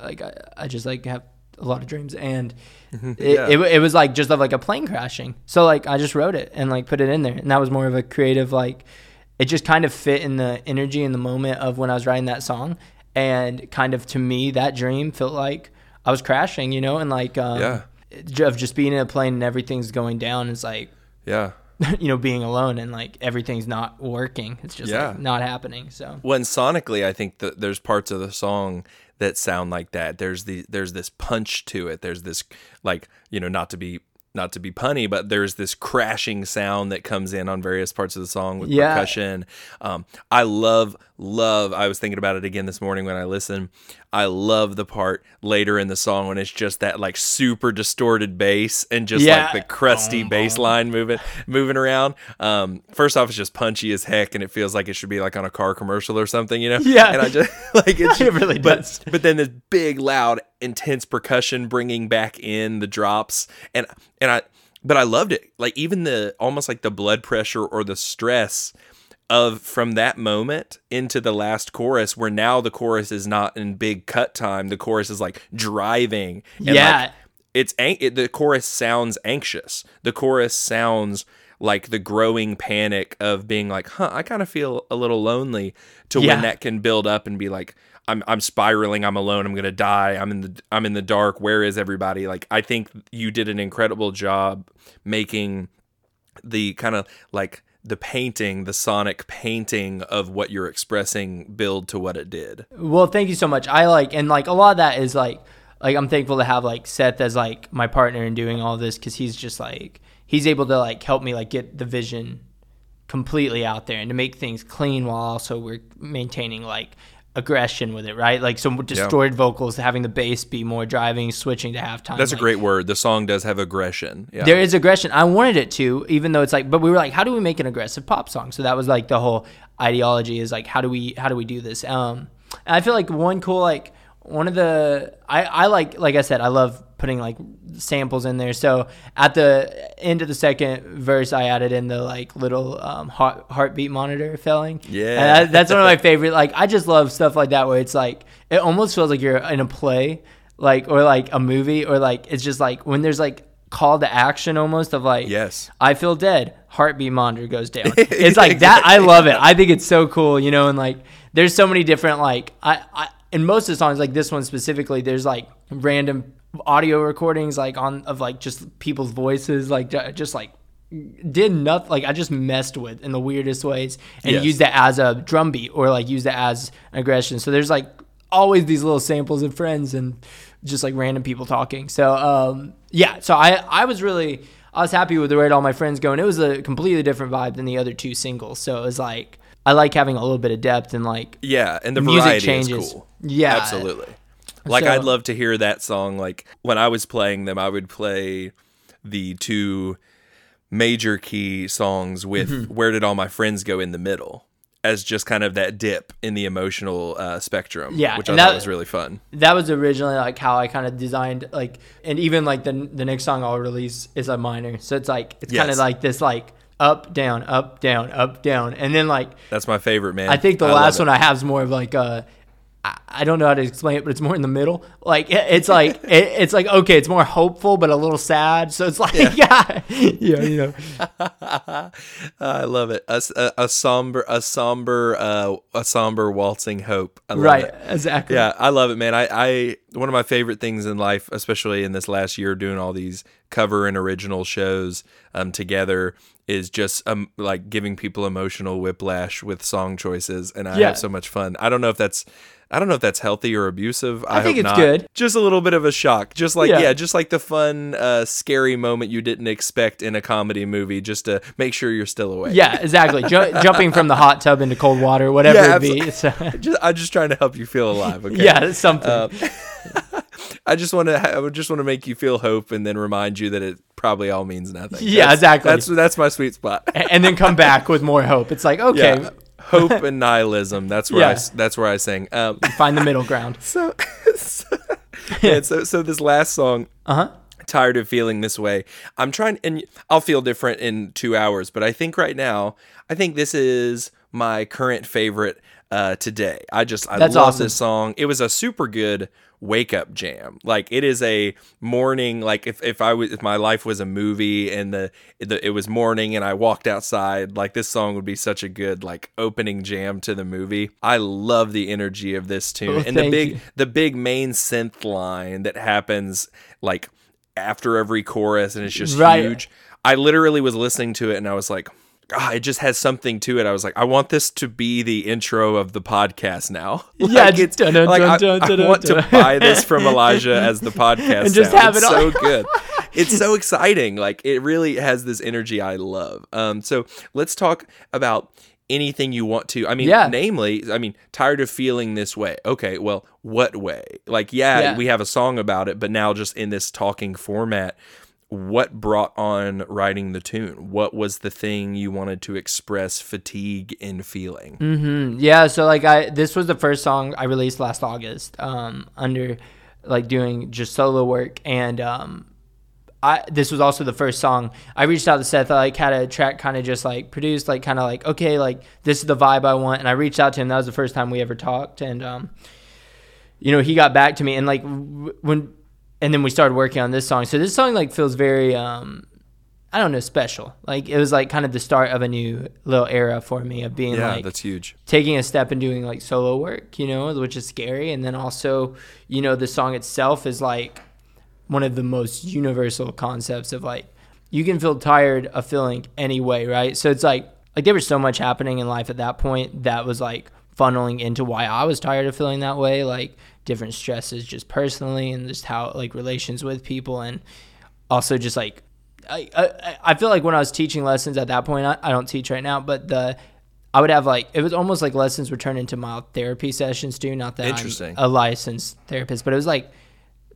like I, I just like have a lot of dreams and. It, Yeah. it, it was like just of like a plane crashing so like i just wrote it and like put it in there and that was more of a creative like it just kind of fit in the energy and the moment of when I was writing that song. And kind of to me, that dream felt like I was crashing, you know, and like, um, Yeah. of just being in a plane and everything's going down. It's like, Yeah. you know, being alone and like everything's not working. It's just Yeah. like not happening. So, When sonically, I think that there's parts of the song that sound like that. There's the there's this punch to it. There's this like you know not to be not to be punny, but there's this crashing sound that comes in on various parts of the song with Yeah. percussion. Um, I love love. I was thinking about it again this morning when I listened. I love the part later in the song when it's just that like super distorted bass and just Yeah. like the crusty bass line moving moving around. Um, first off, it's just punchy as heck, and it feels like it should be like on a car commercial or something, you know? Yeah. And I just like it's It really but, does. But then this big, loud, intense percussion bringing back in the drops, and and I. But I loved it. Like even the almost like the blood pressure or the stress of from that moment into the last chorus where now the chorus is not in big cut time the chorus is like driving and Yeah. like, it's an- it, the chorus sounds anxious the chorus sounds like the growing panic of being like huh i kind of feel a little lonely to Yeah. when that can build up and be like I'm, I'm spiraling i'm alone i'm gonna die i'm in the i'm in the dark where is everybody like i think you did an incredible job making the kind of like the painting, the sonic painting of what you're expressing build to what it did. well, thank you so much. I like, and like a lot of that is like, like I'm thankful to have like Seth as like my partner in doing all this because he's just like he's able to like help me like get the vision completely out there and to make things clean while also we're maintaining like aggression with it, right? Like some distorted vocals, having the bass be more driving, switching to halftime. That's a great word. The song does have aggression. Yeah. there is aggression. I wanted it to, even though it's like, but we were like, how do we make an aggressive pop song? So that was like the whole ideology is like, how do we, how do we do this? Um, I feel like one cool, like one of the, I, I like, like I said, I love putting like samples in there. So at the end of the second verse, I added in the like little um, heart, heartbeat monitor filling. Yeah. And that- that's one of my favorite. Like I just love stuff like that where it's like it almost feels like you're in a play, like or like a movie, or like it's just like when there's like call to action almost of like Yes. I feel dead, heartbeat monitor goes down. It's like that. I love it. I think it's so cool, you know, and like there's so many different like I, I in most of the songs like this one specifically, there's like random audio recordings like on of like just people's voices, like just like did nothing like I just messed with in the weirdest ways and Yes. used that as a drum beat or like used that as aggression. So there's like always these little samples of friends and just like random people talking. So um yeah, so I I was really I was happy with the rate all my friends going. It was a completely different vibe than the other two singles. So it was like I like having a little bit of depth and like Yeah, and the Music variety changes. is cool. Yeah. absolutely. Like So- I'd love to hear that song. Like when I was playing them, I would play the two major key songs with Mm-hmm. "Where Did All My Friends Go" in the middle, as just kind of that dip in the emotional uh, spectrum. Yeah, which I and thought that- was really fun. that was originally like how I kind of designed like and even like the the next song I'll release is a minor. So it's like it's kind of like this like up down up down up down and then like That's my favorite, man. I think the love last one I have is more of like uh I- don't know how to explain it, but it's more in the middle. Like it's like it, it's like okay, it's more hopeful but a little sad. So it's like yeah, yeah, you know, I love it. A, a- a somber, a somber, uh, a somber waltzing hope. I love right, it. exactly. Yeah, I love it, man. I, I one of my favorite things in life, especially in this last year, doing all these cover and original shows um, together, is just um like giving people emotional whiplash with song choices, and I Yeah. have so much fun. I don't know if that's. I don't know if that's healthy or abusive. I, think hope it's not. good. Just a little bit of a shock. Just like Yeah. yeah, just like the fun, uh, scary moment you didn't expect in a comedy movie, just to make sure you're still awake. Yeah, exactly. Ju- jumping from the hot tub into cold water, whatever Yeah, it be. So, Just, I'm just trying to help you feel alive. Okay. yeah, something. Uh, I just want to. I would just want to make you feel hope, and then remind you that it probably all means nothing. Yeah, That's- exactly. That's that's my sweet spot. and then come back with more hope. It's like okay, Yeah, hope and nihilism. That's where I. Yeah. s- That's where I sing. Um, find the middle ground. so, so, yeah, so so this last song. Uh huh. Tired of feeling this way. I'm trying, and I'll feel different in two hours. But I think right now, I think this is my current favorite uh, today. I just I That's love awesome. this song. It was a super good wake up jam. Like it is a morning. Like if, if I was if my life was a movie and the, the it was morning and I walked outside, like this song would be such a good like opening jam to the movie. I love the energy of this tune Oh, and the big you. the big main synth line that happens like after every chorus and it's just Right. huge. I literally was listening to it and I was like, ah, it just has something to it. I was like, I want this to be the intro of the podcast now. Yeah, Like, just it's dun, dun, like dun, I want to buy this from Elijah as the podcast And just sound. have it's it so good. It's so exciting. Like it really has this energy I love. Um, so let's talk about anything you want to. I mean, Yeah. namely, I mean, tired of feeling this way. Okay, well, what way? Like, yeah, Yeah. we have a song about it, but now just in this talking format, what brought on writing the tune? What was the thing you wanted to express fatigue in feeling? Mm. Yeah, so like I this was the first song I released last August um under like doing just solo work and um I this was also the first song I reached out to Seth I like had a track kind of just like produced like kind of like okay like this is the vibe I want and I reached out to him that was the first time we ever talked and um you know he got back to me and like when and then we started working on this song so this song like feels very um I don't know special like it was like kind of the start of a new little era for me of being Yeah, like that's huge. taking a step and doing like solo work, you know, which is scary. And then also, you know, the song itself is like one of the most universal concepts of like you can feel tired of feeling any way, right? So it's like like there was so much happening in life at that point that was like funneling into why I was tired of feeling that way, like different stresses just personally and just how like relations with people and also just like I, I, I feel like when I was teaching lessons at that point, I, I don't teach right now, but the I would have like it was almost like lessons were turn into mild therapy sessions too. Not that Interesting. I'm a licensed therapist, but it was like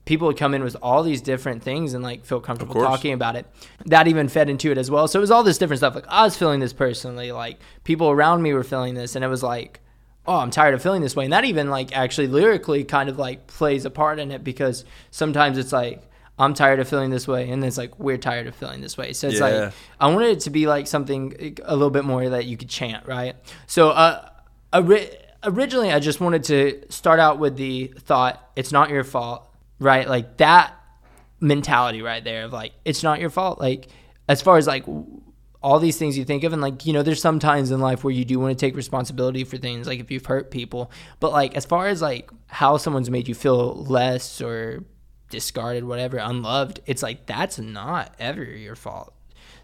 people would come in with all these different things and like feel comfortable talking about it. That even fed into it as well. So it was all this different stuff. Like I was feeling this personally, like people around me were feeling this, and it was like, oh, I'm tired of feeling this way. And that even like actually lyrically kind of like plays a part in it because sometimes it's like. I'm tired of feeling this way, and it's like we're tired of feeling this way. So it's Yeah. like I wanted it to be like something a little bit more that you could chant, right? So, uh, ori- originally, I just wanted to start out with the thought, "It's not your fault," right? Like that mentality right there of like, "It's not your fault." Like as far as like all these things you think of, and like you know, there's some times in life where you do want to take responsibility for things, like if you've hurt people, but like as far as like how someone's made you feel less or discarded, whatever, unloved, it's like that's not ever your fault.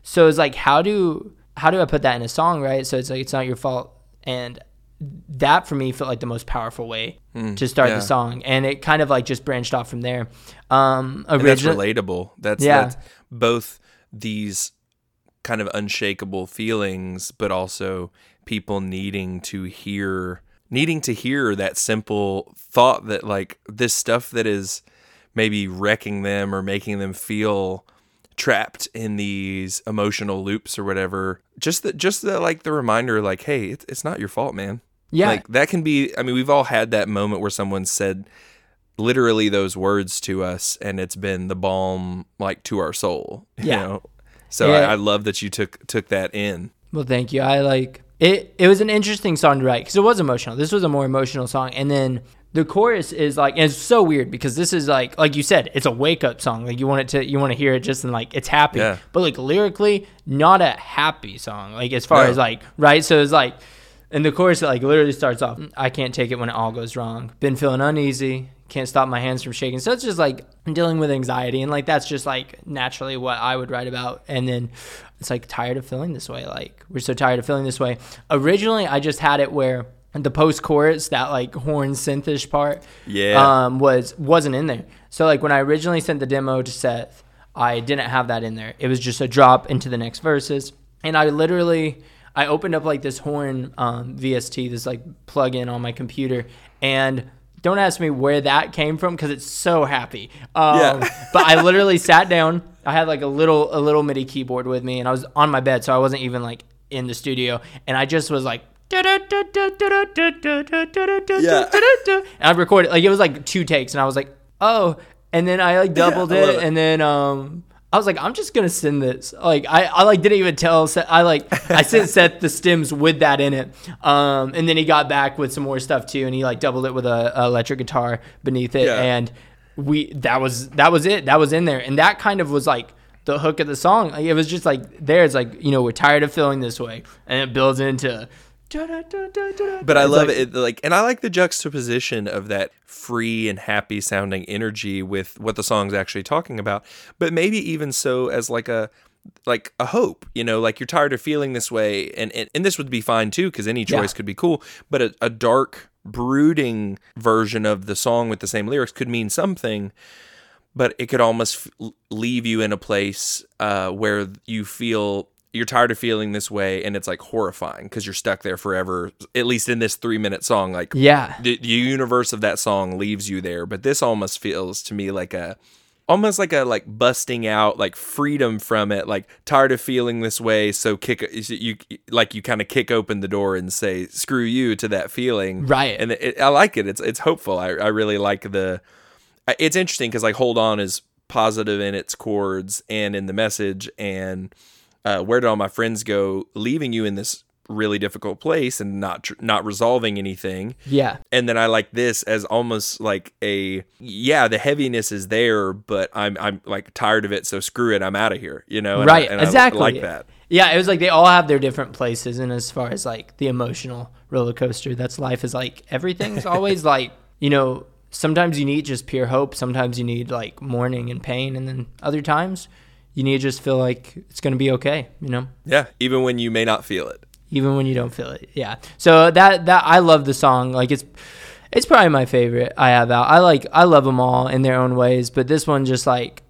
So it's like how do how do I put that in a song, right? So it's like it's not your fault and that for me felt like the most powerful way to start yeah. the song and it kind of like just branched off from there. Um And that's relatable. That's, Yeah. that's both these kind of unshakable feelings, but also people needing to hear needing to hear that simple thought that like this stuff that is maybe wrecking them or making them feel trapped in these emotional loops or whatever just that just the like the reminder like hey it's, it's not your fault man Yeah. like that can be i mean we've all had that moment where someone said literally those words to us and it's been the balm like to our soul you Yeah. know so Yeah. I, I love that you took took that in Well, thank you. I like it. It was an interesting song to write because it was emotional. This was a more emotional song, and then the chorus is like, and it's so weird because this is like, like you said, it's a wake up song. Like you want it to, you want to hear it just in like it's happy, Yeah. but like lyrically, not a happy song. Like as far No. as like right, so it's like. And the chorus like literally starts off, I can't take it when it all goes wrong. Been feeling uneasy, can't stop my hands from shaking. So it's just like I'm dealing with anxiety and like that's just like naturally what I would write about. And then it's like tired of feeling this way. Like we're so tired of feeling this way. Originally I just had it where the post chorus, that like horn synthish part, Yeah. um, was wasn't in there. So like when I originally sent the demo to Seth, I didn't have that in there. It was just a drop into the next verses, and I literally I opened up like this horn um, VST, this like plug-in on my computer, and don't ask me where that came from because it's so happy. Um, Yeah. but I literally sat down. I had like a little a little MIDI keyboard with me, and I was on my bed, so I wasn't even like in the studio, and I just was like. Yeah. And I recorded like it was like two takes, and I was like, oh, and then I like doubled I it, it. and then um, I was like, I'm just gonna send this. Like I, I like didn't even tell. Seth, I like I sent Seth the stems with that in it, um, and then he got back with some more stuff too, and he like doubled it with a, a electric guitar beneath it, Yeah. and we that was that was it. That was in there, and that kind of was like. The hook of the song, like, it was just like there. It's like you know we're tired of feeling this way, and it builds into. But I love like- it, like, and I like the juxtaposition of that free and happy sounding energy with what the song's actually talking about. But maybe even so as like a, like a hope, you know, like you're tired of feeling this way, and and, and this would be fine too because any Yeah. choice could be cool. But a, a dark, brooding version of the song with the same lyrics could mean something. But it could almost f- leave you in a place uh, where you feel you're tired of feeling this way, and it's like horrifying because you're stuck there forever. At least in this three minute song, like Yeah, the, the universe of that song leaves you there but this almost feels to me like a almost like a like busting out like freedom from it like tired of feeling this way so kick you like you kind of kick open the door and say screw you to that feeling Right. and it, i like it it's it's hopeful i, I really like the it's interesting because like hold on is positive in its chords and in the message and uh, where did all my friends go leaving you in this really difficult place and not tr- not resolving anything yeah. and then I like this as almost like a yeah, the heaviness is there, but I'm I'm like tired of it, so screw it, I'm out of here, you know? And I- right I exactly like that. yeah it was like they all have their different places and as far as like the emotional roller coaster that's life is like everything's always like you know sometimes you need just pure hope sometimes you need like mourning and pain and then other times you need to just feel like it's going to be okay you know Yeah, even when you may not feel it. even when you don't feel it. Yeah. So that that I love the song. Like it's it's probably my favorite I have out. I like I love them all in their own ways, but this one just like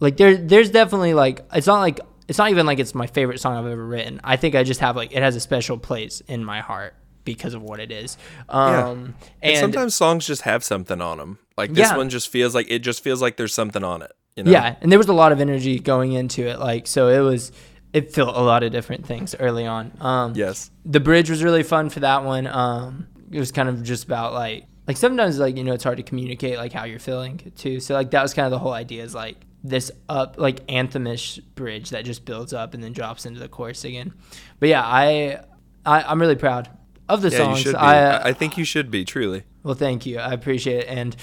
like there there's definitely like it's not like it's not even like it's my favorite song I've ever written. I think I just have like it has a special place in my heart because of what it is. Um And, and, sometimes songs just have something on them. Like this Yeah. one just feels like it just feels like there's something on it. You know? Yeah, and there was a lot of energy going into it. Like so, it was it felt a lot of different things early on. Um, Yes. the bridge was really fun for that one. Um, it was kind of just about like like sometimes like you know it's hard to communicate like how you're feeling too. So like that was kind of the whole idea is like this up like anthemish bridge that just builds up and then drops into the chorus again. But yeah, I, I I'm really proud of the Yeah, songs. you should be. I, I, I think you should be truly. well, thank you. I appreciate it. And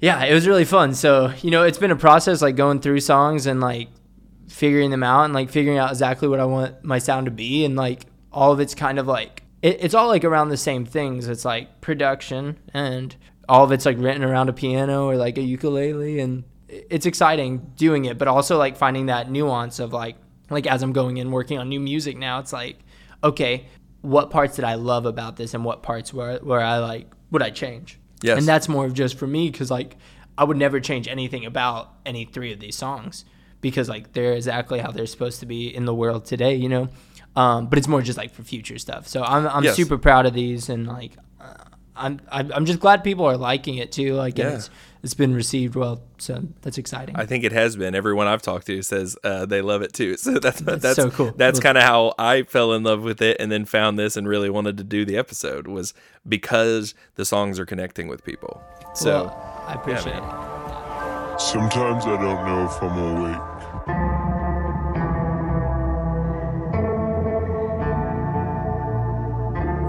yeah, it was really fun. So, you know, it's been a process like going through songs and like figuring them out and like figuring out exactly what I want my sound to be. And like all of it's kind of like, it, it's all like around the same things. It's like production and all of it's like written around a piano or like a ukulele. And it's exciting doing it, but also like finding that nuance of like, like as I'm going in working on new music now, it's like, okay, what parts did I love about this and what parts were, where I like, would I change? Yes. And that's more of just for me because like I would never change anything about any three of these songs because like they're exactly how they're supposed to be in the world today, you know. Um, but it's more just like for future stuff. So I'm I'm Yes. super proud of these and like uh, I'm I'm I'm just glad people are liking it too. Like Yeah. it's it's been received well, so that's exciting. I think it has been. Everyone I've talked to says uh, they love it too. So that's that's, so cool. That's kind of how I fell in love with it, and then found this and really wanted to do the episode was because the songs are connecting with people. So Well, I appreciate man. it. Sometimes I don't know if I'm awake.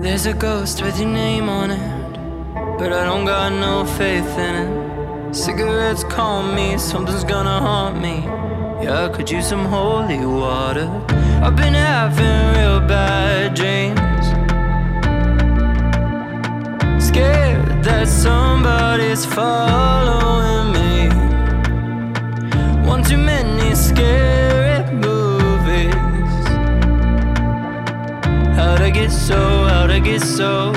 There's a ghost with your name on it, but I don't got no faith in it. Cigarettes calm me, something's gonna haunt me. Yeah, I could use some holy water. I've been having real bad dreams. Scared that somebody's following me. One too many scary movies. How'd I get so, how'd I get so,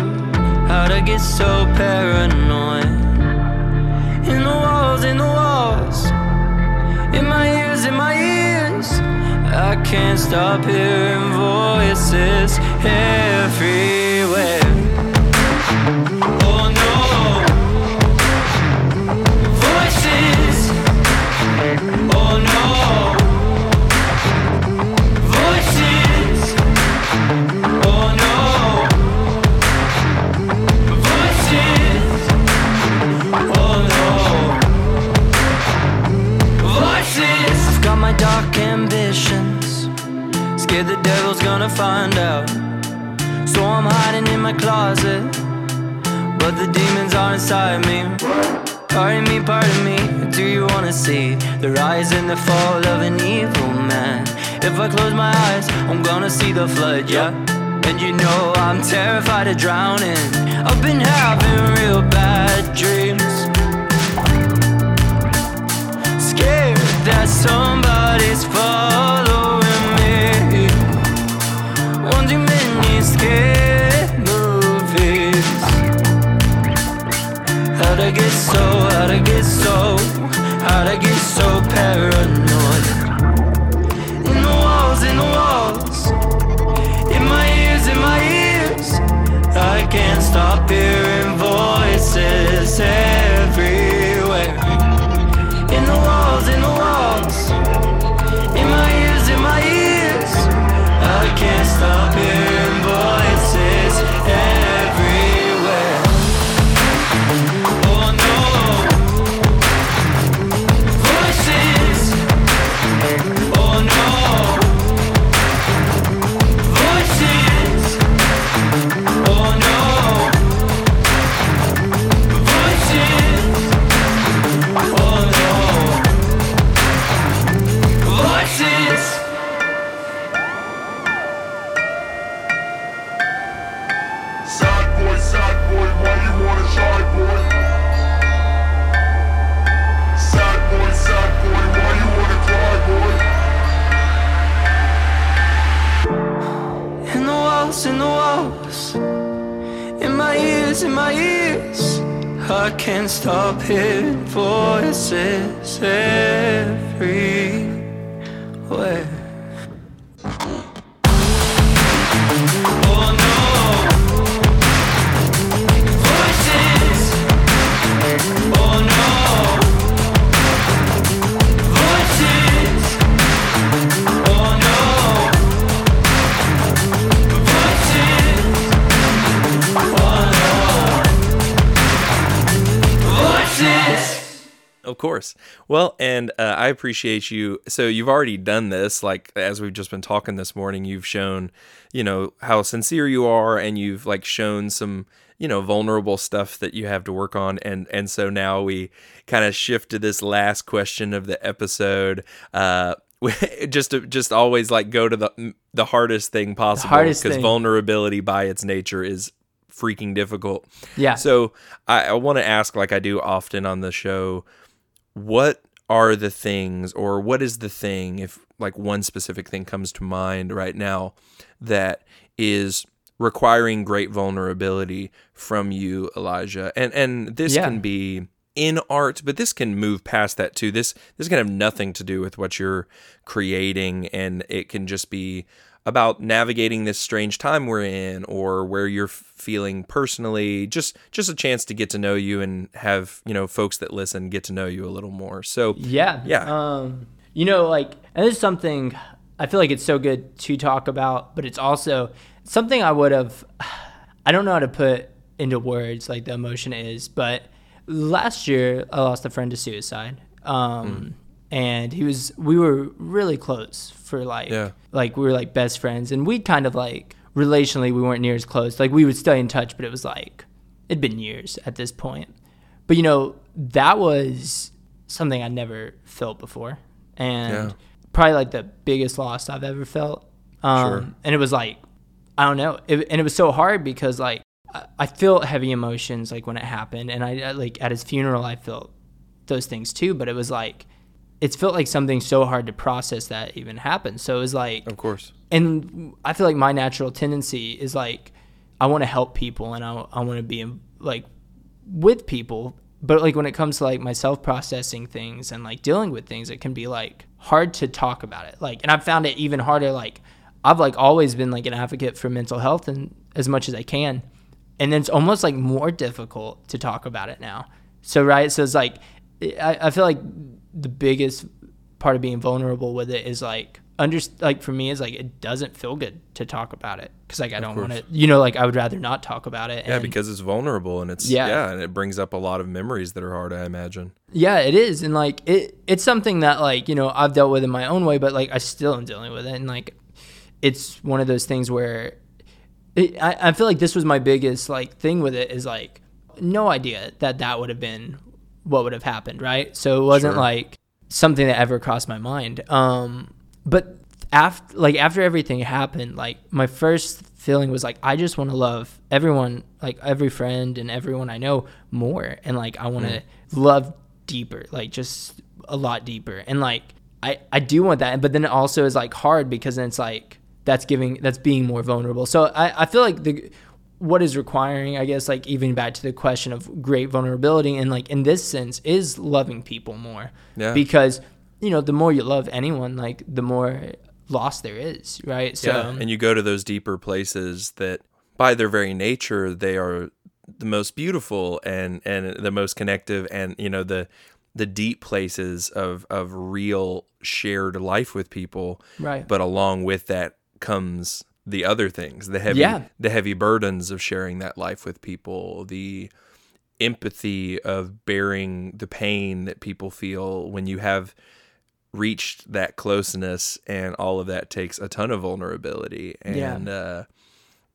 I get so paranoid? In the walls, in the walls, in my ears, in my ears. I can't stop hearing voices everywhere. Scared the devil's gonna find out. So I'm hiding in my closet But the demons are inside me. Pardon me, pardon me, do you wanna see The rise and the fall of an evil man? If I close my eyes, I'm gonna see the flood, yeah. And you know I'm terrified of drowning. I've been having real bad dreams. Scared that somebody's following how'd I get so, how'd I get so paranoid? In the walls, in the walls, in my ears, in my ears. I can't stop hearing voices everywhere. In my ears. I can't stop hearing voices everywhere. Course. Well, and uh, I appreciate you. So you've already done this, like as we've just been talking this morning. You've shown, you know, how sincere you are, and you've like shown some, you know, vulnerable stuff that you have to work on. And and so now we kind of shift to this last question of the episode. Uh, just to just always like go to the the hardest thing possible because vulnerability by its nature is freaking difficult. Yeah. So I, I want to ask, like I do often on the show, what are the things, or what is the thing, if like one specific thing comes to mind right now, that is requiring great vulnerability from you, Elijah? And and this Yeah. can be in art, but this can move past that too. This this can have nothing to do with what you're creating, and it can just be about navigating this strange time we're in or where you're feeling personally just just a chance to get to know you and have you know folks that listen get to know you a little more so Yeah. Yeah. Um, you know, like, and this is something I feel like it's so good to talk about, but it's also something I would have, I don't know how to put into words like the emotion is, but last year I lost a friend to suicide. Um, and he was, we were really close for like, Yeah. like we were like best friends and we kind of like relationally we weren't near as close. Like we would stay in touch, but it was like, it'd been years at this point. But you know, that was something I never felt before, and Yeah. probably like the biggest loss I've ever felt. Um, Sure. And it was like, I don't know, it, and it was so hard because like I, I felt heavy emotions like when it happened, and I I, like at his funeral I felt those things too. But it was like, it's felt like something so hard to process that even happened. So it was like, of course. and I feel like my natural tendency is like I want to help people and I, I want to be in, like with people. But like when it comes to like myself processing things and like dealing with things it can be like hard to talk about it. Like and I've found it even harder like I've like always been like an advocate for mental health and as much as I can. And then it's almost like more difficult to talk about it now. So right so it's like I, I feel like the biggest part of being vulnerable with it is like under like for me is like it doesn't feel good to talk about it because like I don't want to you know like I would rather not talk about it yeah and- because it's vulnerable and it's yeah. Yeah. and it brings up a lot of memories that are hard i imagine yeah it is and like it it's something that like you know I've dealt with in my own way but like I still am dealing with it and like it's one of those things where it, I, I feel like this was my biggest like thing with it is like no idea that that would have been what would have happened right? So it wasn't Sure. like something that ever crossed my mind. Um but after like after everything happened like my first feeling was like i just want to love everyone like every friend and everyone i know more. And like i want to love deeper like just a lot deeper. And like i i do want that. But then it also is like hard because then it's like that's giving that's being more vulnerable. So i i feel like the what is requiring i guess like even back to the question of great vulnerability and like in this sense is loving people more Yeah. because you know the more you love anyone like the more loss there is right so yeah and you go to those deeper places that by their very nature they are the most beautiful and and the most connective and you know the the deep places of of real shared life with people Right. but along with that comes the other things the heavy Yeah. the heavy burdens of sharing that life with people the empathy of bearing the pain that people feel when you have reached that closeness and all of that takes a ton of vulnerability Yeah. and uh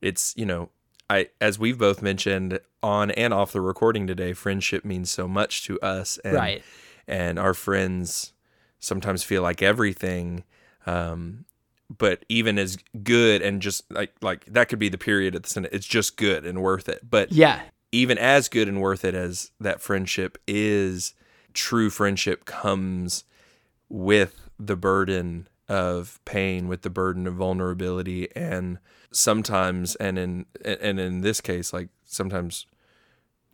it's you know i as we've both mentioned on and off the recording today friendship means so much to us and Right. and our friends sometimes feel like everything um but even as good and just like like that could be the period at the center it's just good and worth it. But yeah. even as good and worth it as that friendship is, true friendship comes with the burden of pain, with the burden of vulnerability, and sometimes, and in and in this case, like sometimes,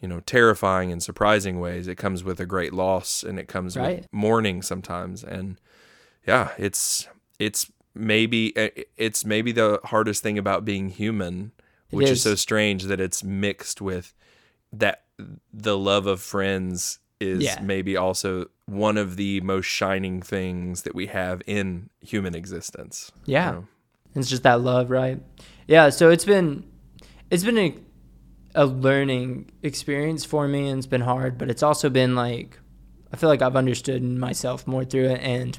you know, terrifying and surprising ways, it comes with a great loss, and it comes Right. with mourning sometimes, and yeah, it's it's maybe eh, it's maybe the hardest thing about being human, which is. is. so strange that it's mixed with that the love of friends is Yeah. maybe also one of the most shining things that we have in human existence. Yeah. you know? It's just that love, right? Yeah. So it's been it's been a a learning experience for me, and it's been hard, but it's also been like I feel like I've understood myself more through it, and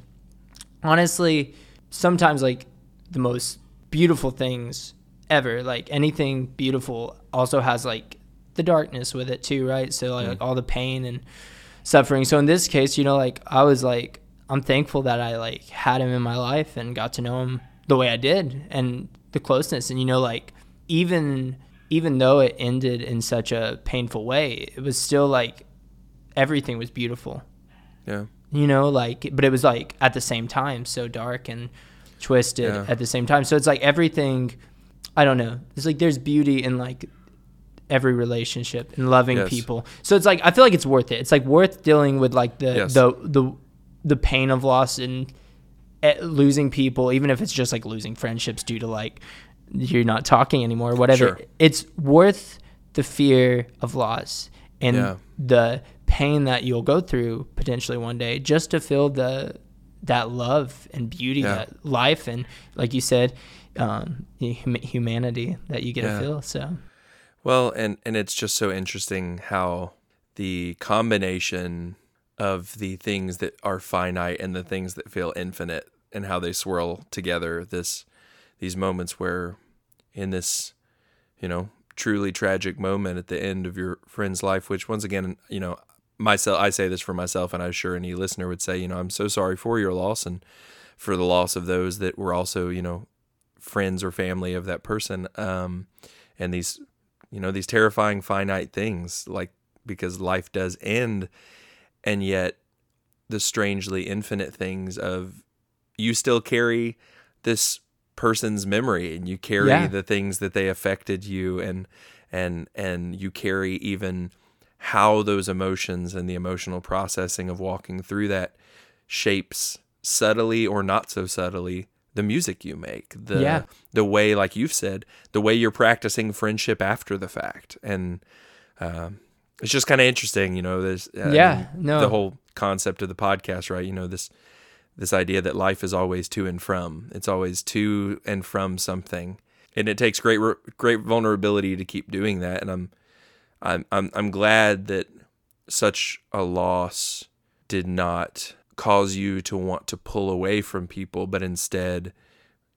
honestly, sometimes like the most beautiful things ever, like anything beautiful, also has like the darkness with it too, right? So like, mm. all the pain and suffering. So in this case, you know, like I was like, I'm thankful that I like had him in my life and got to know him the way I did and the closeness. And you know, like even even though it ended in such a painful way, it was still like everything was beautiful. Yeah. You know, like but it was like at the same time so dark and twisted Yeah. at the same time. So it's like everything I don't know. It's like there's beauty in like every relationship and loving Yes. people. So it's like I feel like it's worth it. It's like worth dealing with like the Yes. the the the pain of loss and eh, losing people, even if it's just like losing friendships due to like you're not talking anymore or whatever. Sure. It's worth the fear of loss and Yeah. the pain that you'll go through potentially one day just to feel the that love and beauty Yeah. that life and like you said um humanity that you get Yeah. to feel so Well, and and it's just so interesting how the combination of the things that are finite and the things that feel infinite and how they swirl together this these moments where in this you know truly tragic moment at the end of your friend's life which once again you know myself I say this for myself and I'm sure any listener would say you know I'm so sorry for your loss and for the loss of those that were also you know friends or family of that person um and these you know these terrifying finite things like because life does end and yet the strangely infinite things of you still carry this person's memory and you carry Yeah. the things that they affected you and and and you carry even how those emotions and the emotional processing of walking through that shapes subtly or not so subtly the music you make the Yeah. the way like you've said the way you're practicing friendship after the fact. And um, it's just kind of interesting you know there's uh, Yeah, no. the whole concept of the podcast right? You know this this idea that life is always to and from. It's always to and from something. And it takes great great vulnerability to keep doing that. And i'm i'm i'm, I'm glad that such a loss did not cause you to want to pull away from people but instead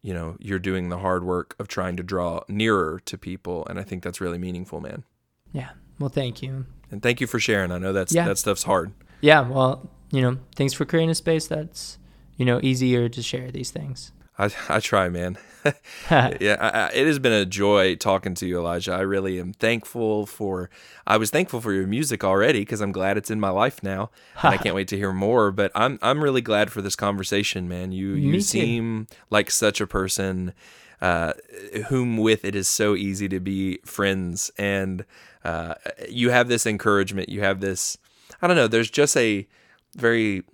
you know you're doing the hard work of trying to draw nearer to people and i think that's really meaningful man. Yeah. Well thank you. And thank you for sharing. I know that's Yeah. that stuff's hard. Yeah well you know thanks for creating a space that's you know easier to share these things I, I try, man. yeah, I, I, it has been a joy talking to you, Elijah. I really am thankful for. I was thankful for your music already because I'm glad it's in my life now, and I can't wait to hear more. But I'm I'm really glad for this conversation, man. You you too. seem like such a person uh, whom with it is so easy to be friends, and uh, you have this encouragement. You have this. I don't know. There's just a very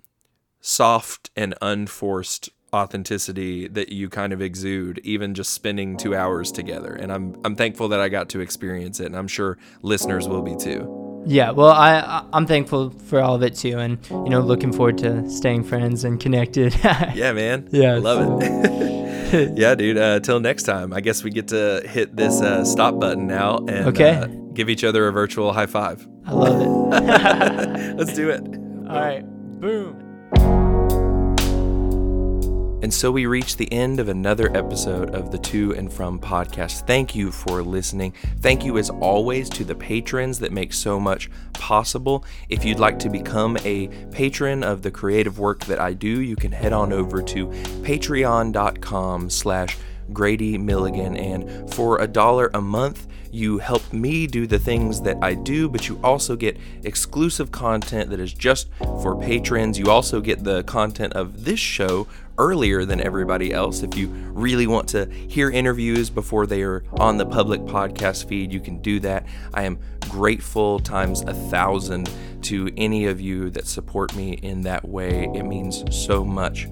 soft and unforced authenticity that you kind of exude even just spending 2 hours together and I'm I'm thankful that I got to experience it and I'm sure listeners will be too. yeah well I- I i'm thankful for all of it too and you know looking forward to staying friends and connected Yeah, man. Yeah. Love it. yeah, dude. Uh, till next time. I guess we get to hit this uh, stop button now and Okay. uh, give each other a virtual high five. i love it Let's do it. all right boom And so we reach the end of another episode of the To and From podcast. Thank you for listening. Thank you, as always, to the patrons that make so much possible. If you'd like to become a patron of the creative work that I do, you can head on over to patreon.com slash Grady Milligan. And for a dollar a month, you help me do the things that I do, but you also get exclusive content that is just for patrons. You also get the content of this show earlier than everybody else. If you really want to hear interviews before they are on the public podcast feed, you can do that. I am grateful times a thousand to any of you that support me in that way. It means so much.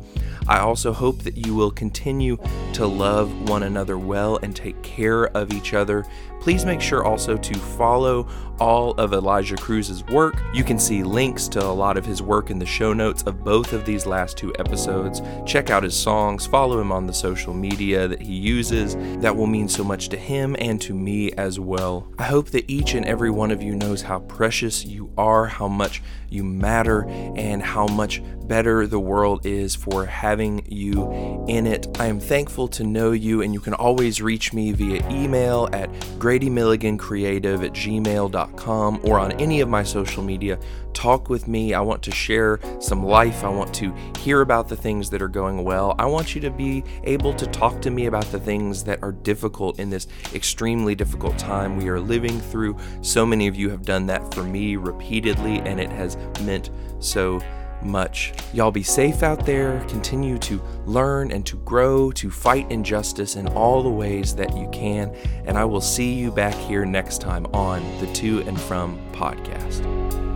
I also hope that you will continue to love one another well and take care of each other. Please make sure also to follow all of Elijah Cruz's work. You can see links to a lot of his work in the show notes of both of these last two episodes. Check out his songs, follow him on the social media that he uses. That will mean so much to him and to me as well. I hope that each and every one of you knows how precious you are, how much you matter, and how much better the world is for having you in it. I am thankful to know you, and you can always reach me via email at gradymilligancreative at gmail.com or on any of my social media. Talk with me. I want to share some life. I want to hear about the things that are going well. I want you to be able to talk to me about the things that are difficult in this extremely difficult time we are living through. So many of you have done that for me repeatedly, and it has meant so much. Y'all be safe out there. Continue to learn and to grow, to fight injustice in all the ways that you can. And I will see you back here next time on the To and From podcast.